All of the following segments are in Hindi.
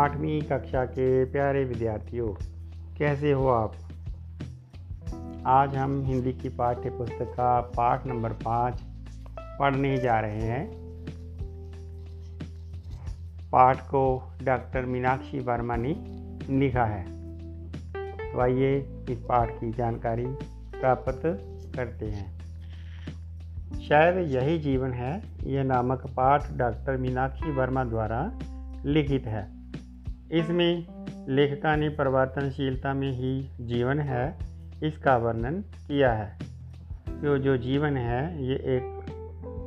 आठवीं कक्षा के प्यारे विद्यार्थियों, कैसे हो आप? आज हम हिंदी की पाठ्य पुस्तक का पाठ नंबर पाँच पढ़ने जा रहे हैं। पाठ को डॉक्टर मीनाक्षी वर्मा ने लिखा है। तो आइए इस पाठ की जानकारी प्राप्त करते हैं। शायद यही जीवन है, यह नामक पाठ डॉक्टर मीनाक्षी वर्मा द्वारा लिखित है। इसमें लेखिका ने परिवर्तनशीलता में ही जीवन है, इसका वर्णन किया है। जो जो जीवन है, ये एक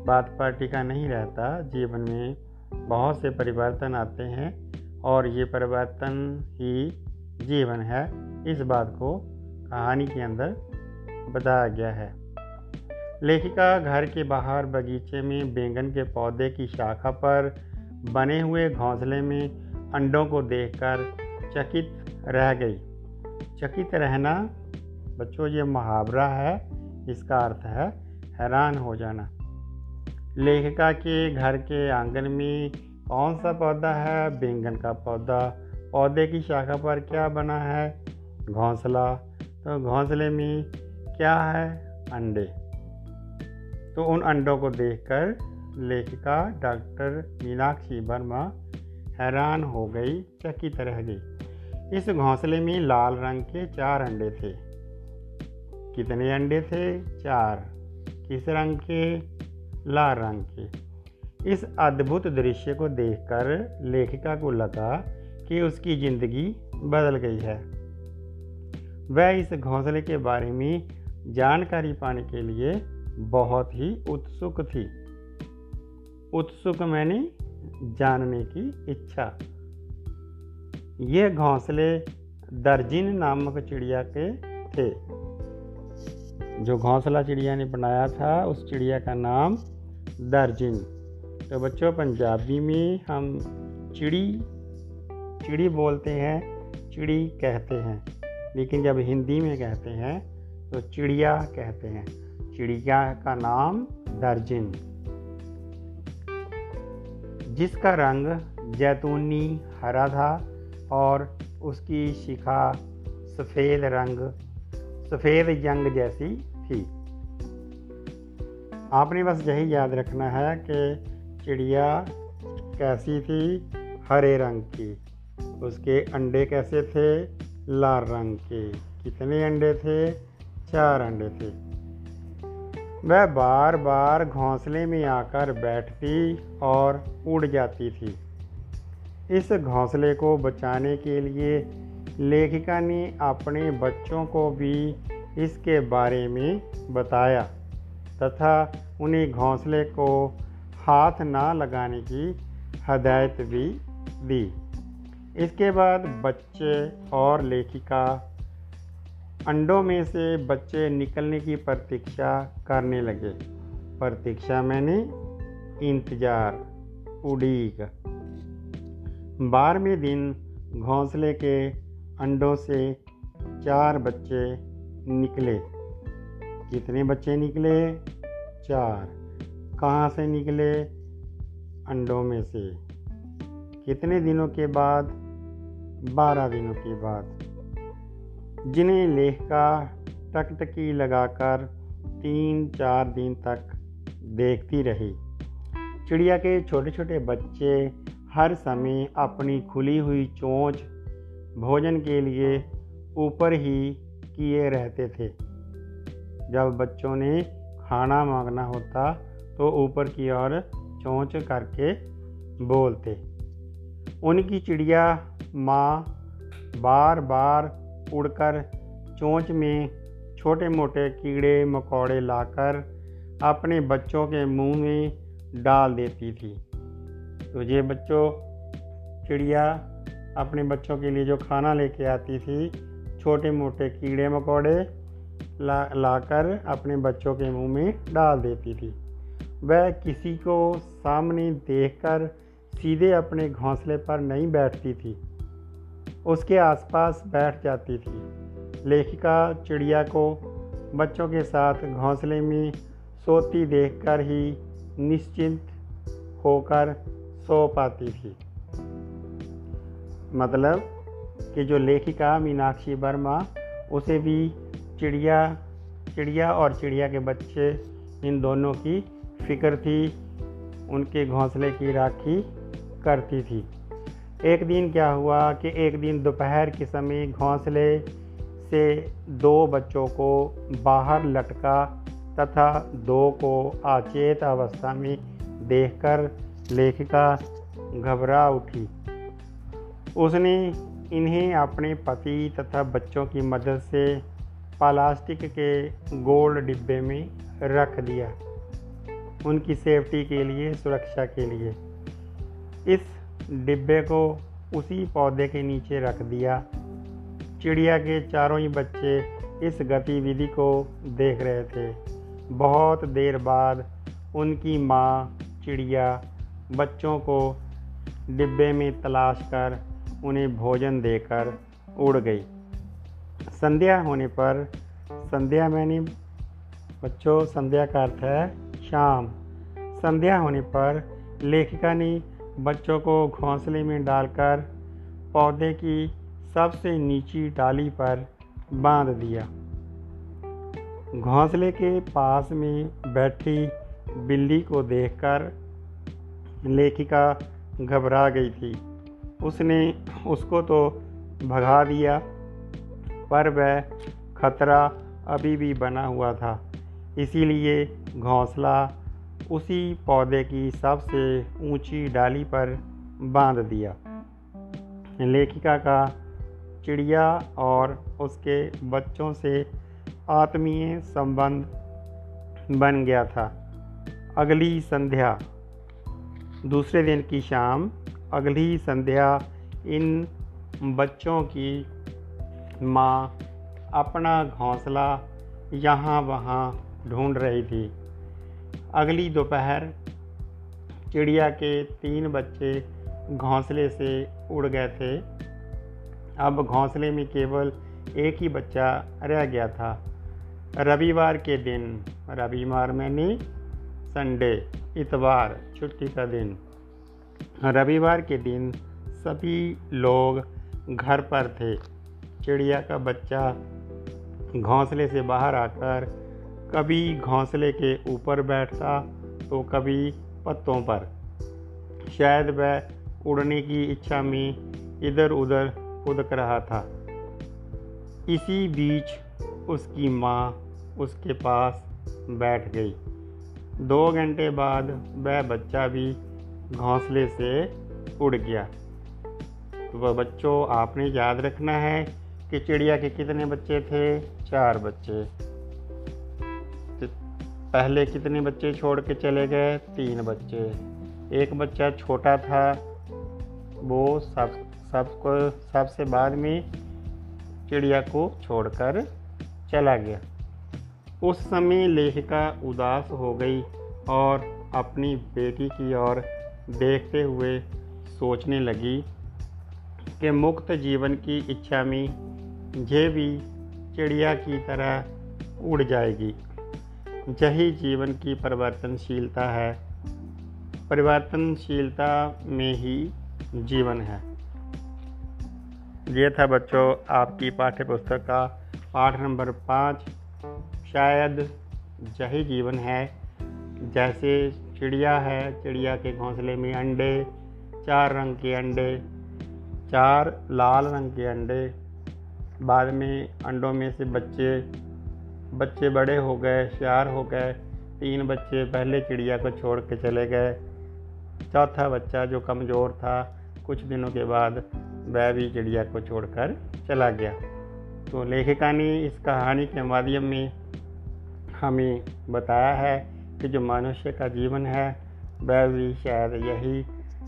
बात पर टिका नहीं रहता। जीवन में बहुत से परिवर्तन आते हैं और ये परिवर्तन ही जीवन है, इस बात को कहानी के अंदर बताया गया है। लेखिका घर के बाहर बगीचे में बैंगन के पौधे की शाखा पर बने हुए घोंसले में अंडों को देखकर चकित रह गई। चकित रहना, बच्चों, ये मुहावरा है। इसका अर्थ है हैरान हो जाना। लेखिका के घर के आँगन में कौन सा पौधा है? बैंगन का पौधा। पौधे की शाखा पर क्या बना है? घोंसला। तो घोंसले में क्या है? अंडे। तो उन अंडों को देखकर लेखिका डॉक्टर मीनाक्षी वर्मा हैरान हो गई चकित रह गई इस घोंसले में लाल रंग के चार अंडे थे। कितने अंडे थे? चार। किस रंग के? लाल रंग के। इस अद्भुत दृश्य को देखकर लेखिका को लगा कि उसकी ज़िंदगी बदल गई है। वह इस घोंसले के बारे में जानकारी पाने के लिए बहुत ही उत्सुक थी। उत्सुक मैंने जानने की इच्छा। ये घोंसले दर्जिन नामक चिड़िया के थे। जो घोंसला चिड़िया ने बनाया था, उस चिड़िया का नाम दर्जिन। तो बच्चों, पंजाबी में हम चिड़ी चिड़ी बोलते हैं, चिड़ी कहते हैं। लेकिन जब हिंदी में कहते हैं तो चिड़िया कहते हैं। चिड़िया का नाम दर्जिन। जिसका रंग जैतूनी, हरा था और उसकी शिखा सफ़ेद रंग, सफ़ेद जंग जैसी थी। आपने बस यही याद रखना है कि चिड़िया कैसी थी, हरे रंग की। उसके अंडे कैसे थे, लाल रंग के। कितने अंडे थे, चार अंडे थे। वह बार बार घोंसले में आकर बैठती और उड़ जाती थी। इस घोंसले को बचाने के लिए लेखिका ने अपने बच्चों को भी इसके बारे में बताया तथा उन्हें घोंसले को हाथ ना लगाने की हदायत भी दी। इसके बाद बच्चे और लेखिका अंडों में से बच्चे निकलने की प्रतीक्षा करने लगे। प्रतीक्षा मैंने, इंतज़ार उड़ीक बारहवें दिन घोंसले के अंडों से चार बच्चे निकले। कितने बच्चे निकले? चार। कहाँ से निकले? अंडों में से। कितने दिनों के बाद? बारह दिनों के बाद। जिन्हें लेखका टकटकी लगाकर तीन चार दिन तक देखती रही। चिड़िया के छोटे छोटे बच्चे हर समय अपनी खुली हुई चोंच भोजन के लिए ऊपर ही किए रहते थे। जब बच्चों ने खाना मांगना होता तो ऊपर की ओर चोंच करके बोलते, उनकी चिड़िया माँ बार बार उड़कर चोंच में छोटे मोटे कीड़े मकोड़े लाकर अपने बच्चों के मुँह में डाल देती थी। तो ये बच्चों, चिड़िया अपने बच्चों के लिए जो खाना लेके आती थी छोटे मोटे कीड़े मकोड़े ला, लाकर अपने बच्चों के मुँह में डाल देती थी। वह किसी को सामने देखकर सीधे अपने घोंसले पर नहीं बैठती थी। उसके आसपास बैठ जाती थी। लेखिका चिड़िया को बच्चों के साथ घोंसले में सोती देखकर ही निश्चिंत होकर सो पाती थी। मतलब कि जो लेखिका मीनाक्षी वर्मा, उसे भी चिड़िया चिड़िया और चिड़िया के बच्चे, इन दोनों की फ़िक्र थी, उनके घोंसले की राखी करती थी। एक दिन क्या हुआ कि एक दिन दोपहर के समय घोंसले से दो बच्चों को बाहर लटका तथा दो को अचेत अवस्था में देखकर लेखिका घबरा उठी। उसने इन्हें अपने पति तथा बच्चों की मदद से प्लास्टिक के गोल डिब्बे में रख दिया। उनकी सेफ्टी के लिए, सुरक्षा के लिए। इस डिब्बे को उसी पौधे के नीचे रख दिया। चिड़िया के चारों ही बच्चे इस गतिविधि को देख रहे थे। बहुत देर बाद उनकी माँ, चिड़िया, बच्चों को डिब्बे में तलाश कर उन्हें भोजन देकर उड़ गई। संध्या होने पर, संध्या मैंने, बच्चों, संध्या का अर्थ है शाम। संध्या होने पर लेखिका ने बच्चों को घोंसले में डालकर पौधे की सबसे नीची डाली पर बाँध दिया। घोंसले के पास में बैठी बिल्ली को देखकर लेखिका घबरा गई थी। उसने उसको तो भगा दिया, पर वह खतरा अभी भी बना हुआ था। इसीलिए घोंसला उसी पौधे की सबसे ऊँची डाली पर बाँध दिया। लेखिका का चिड़िया और उसके बच्चों से आत्मीय संबंध बन गया था। अगली संध्या। दूसरे दिन की शाम। अगली संध्या इन बच्चों की माँ अपना घोंसला यहाँ वहाँ ढूंढ रही थी। अगली दोपहर चिड़िया के तीन बच्चे घोंसले से उड़ गए थे। अब घोंसले में केवल एक ही बच्चा रह गया था। रविवार के दिन, रविवार मैंने संडे, इतवार, छुट्टी का दिन। रविवार के दिन सभी लोग घर पर थे। चिड़िया का बच्चा घोंसले से बाहर आकर कभी घोंसले के ऊपर बैठता तो कभी पत्तों पर। शायद वह उड़ने की इच्छा में इधर उधर उदक रहा था। इसी बीच उसकी माँ उसके पास बैठ गई। दो घंटे बाद वह बच्चा भी घोंसले से उड़ गया। तो वह बच्चों, आपने याद रखना है कि चिड़िया के कितने बच्चे थे? चार बच्चे। पहले कितने बच्चे छोड़ के चले गए? तीन बच्चे। एक बच्चा छोटा था, वो सब सबको सबसे बाद में चिड़िया को छोड़कर चला गया। उस समय लेखिका उदास हो गई और अपनी बेटी की ओर देखते हुए सोचने लगी कि मुक्त जीवन की इच्छा में ये भी चिड़िया की तरह उड़ जाएगी। यही जीवन की परिवर्तनशीलता है। परिवर्तनशीलता में ही जीवन है। ये था बच्चों आपकी पाठ्य पुस्तक का पाठ नंबर पाँच। शायद यही जीवन है। जैसे चिड़िया है, चिड़िया के घोंसले में अंडे, चार रंग के अंडे, चार लाल रंग के अंडे। बाद में अंडों में से बच्चे बच्चे बड़े हो गए शार हो गए, तीन बच्चे पहले चिड़िया को छोड़ के चले गए। चौथा बच्चा जो कमज़ोर था, कुछ दिनों के बाद वह भी चिड़िया को छोड़कर चला गया। तो लेखिका ने इस कहानी के माध्यम में हमें बताया है कि जो मनुष्य का जीवन है, वह भी शायद यही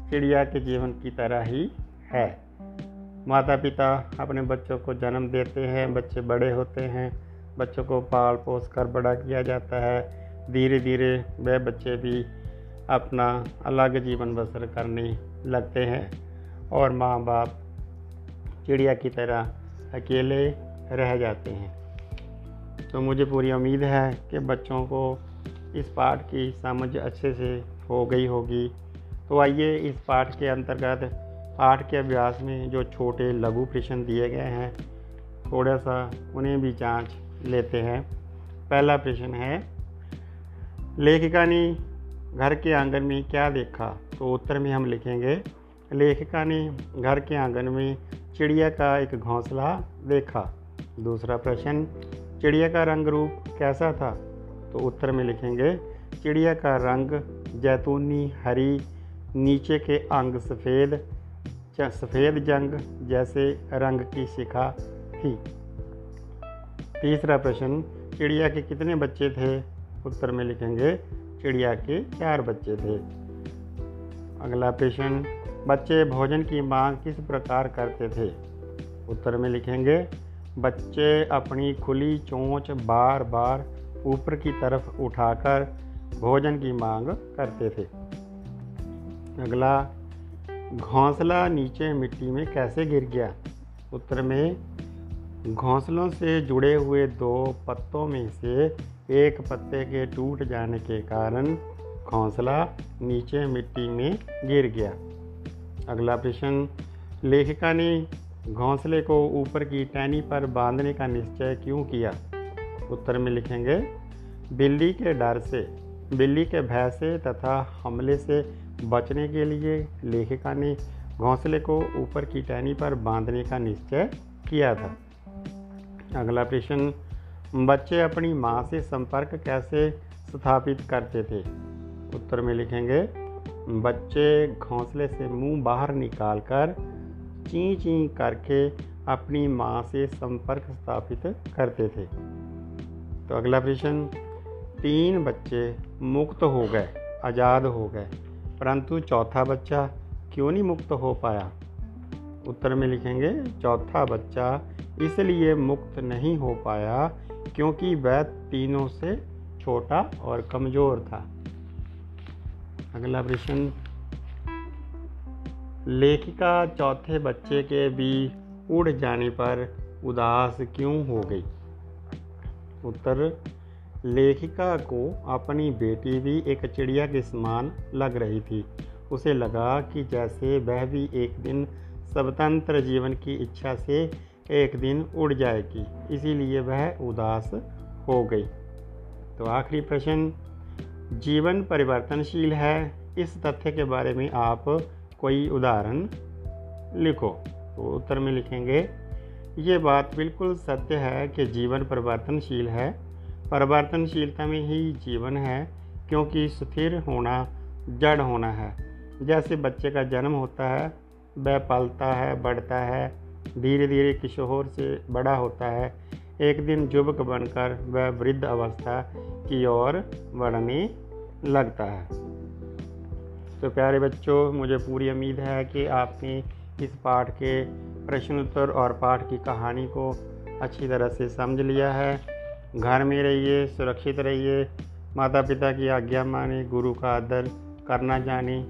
चिड़िया के जीवन की तरह ही है। माता पिता अपने बच्चों को जन्म देते हैं, बच्चे बड़े होते हैं बच्चों को पाल पोस कर बड़ा किया जाता है। धीरे धीरे वह बच्चे भी अपना अलग जीवन बसर करने लगते हैं और माँ बाप चिड़िया की तरह अकेले रह जाते हैं। तो मुझे पूरी उम्मीद है कि बच्चों को इस पाठ की समझ अच्छे से हो गई होगी। तो आइए इस पाठ के अंतर्गत पाठ के अभ्यास में जो छोटे लघु प्रश्न दिए गए हैं, थोड़ा सा उन्हें भी जाँच लेते हैं। पहला प्रश्न है, लेखिका ने घर के आँगन में क्या देखा? तो उत्तर में हम लिखेंगे, लेखिका ने घर के आँगन में चिड़िया का एक घोंसला देखा। दूसरा प्रश्न, चिड़िया का रंग रूप कैसा था? तो उत्तर में लिखेंगे, चिड़िया का रंग जैतूनी, हरी, नीचे के अंग सफ़ेद सफ़ेद जंग जैसे रंग की शिखा थी। तीसरा प्रश्न, चिड़िया के कितने बच्चे थे? उत्तर में लिखेंगे, चिड़िया के चार बच्चे थे। अगला प्रश्न, बच्चे भोजन की मांग किस प्रकार करते थे? उत्तर में लिखेंगे, बच्चे अपनी खुली चोंच बार बार ऊपर की तरफ़ उठाकर भोजन की मांग करते थे। अगला, घोंसला नीचे मिट्टी में कैसे गिर गया? उत्तर में घोंसलों से जुड़े हुए दो पत्तों में से एक पत्ते के टूट जाने के कारण घोंसला नीचे मिट्टी में गिर गया। अगला प्रश्न, लेखिका ने घोंसले को ऊपर की टहनी पर बांधने का निश्चय क्यों किया? उत्तर में लिखेंगे, बिल्ली के डर से, बिल्ली के भय से तथा हमले से बचने के लिए लेखिका ने घोंसले को ऊपर की टहनी पर बांधने का निश्चय किया था। अगला प्रश्न, बच्चे अपनी माँ से संपर्क कैसे स्थापित करते थे? उत्तर में लिखेंगे, बच्चे घोंसले से मुँह बाहर निकालकर ची ची करके अपनी माँ से संपर्क स्थापित करते थे। तो अगला प्रश्न, तीन बच्चे मुक्त हो गए, आज़ाद हो गए, परंतु चौथा बच्चा क्यों नहीं मुक्त हो पाया? उत्तर में लिखेंगे, चौथा बच्चा इसलिए मुक्त नहीं हो पाया क्योंकि वह तीनों से छोटा और कमज़ोर था। अगला प्रश्न। लेखिका चौथे बच्चे के भी उड़ जाने पर उदास क्यों हो गई? उत्तर, लेखिका को अपनी बेटी भी एक चिड़िया के समान लग रही थी। उसे लगा कि जैसे वह भी एक दिन स्वतंत्र जीवन की इच्छा से एक दिन उड़ जाएगी। इसीलिए वह उदास हो गई। तो आखिरी प्रश्न, जीवन परिवर्तनशील है? इस तथ्य के बारे में आप कोई उदाहरण लिखो। तो उत्तर में लिखेंगे, ये बात बिल्कुल सत्य है कि जीवन परिवर्तनशील है। परिवर्तनशीलता में ही जीवन है, क्योंकि स्थिर होना, जड़ होना है। जैसे बच्चे का जन्म होता है, वह पलता है, बढ़ता है धीरे धीरे किशोर से बड़ा होता है। एक दिन युवक बनकर वह वृद्ध अवस्था की ओर बढ़ने लगता है। तो प्यारे बच्चों, मुझे पूरी उम्मीद है कि आपने इस पाठ के प्रश्न उत्तर और पाठ की कहानी को अच्छी तरह से समझ लिया है। घर में रहिए, सुरक्षित रहिए। माता पिता की आज्ञा माने, गुरु का आदर करना जाने।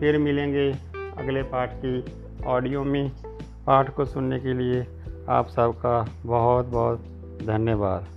फिर मिलेंगे अगले पाठ की ऑडियो में। पाठ को सुनने के लिए आप सबका बहुत बहुत धन्यवाद।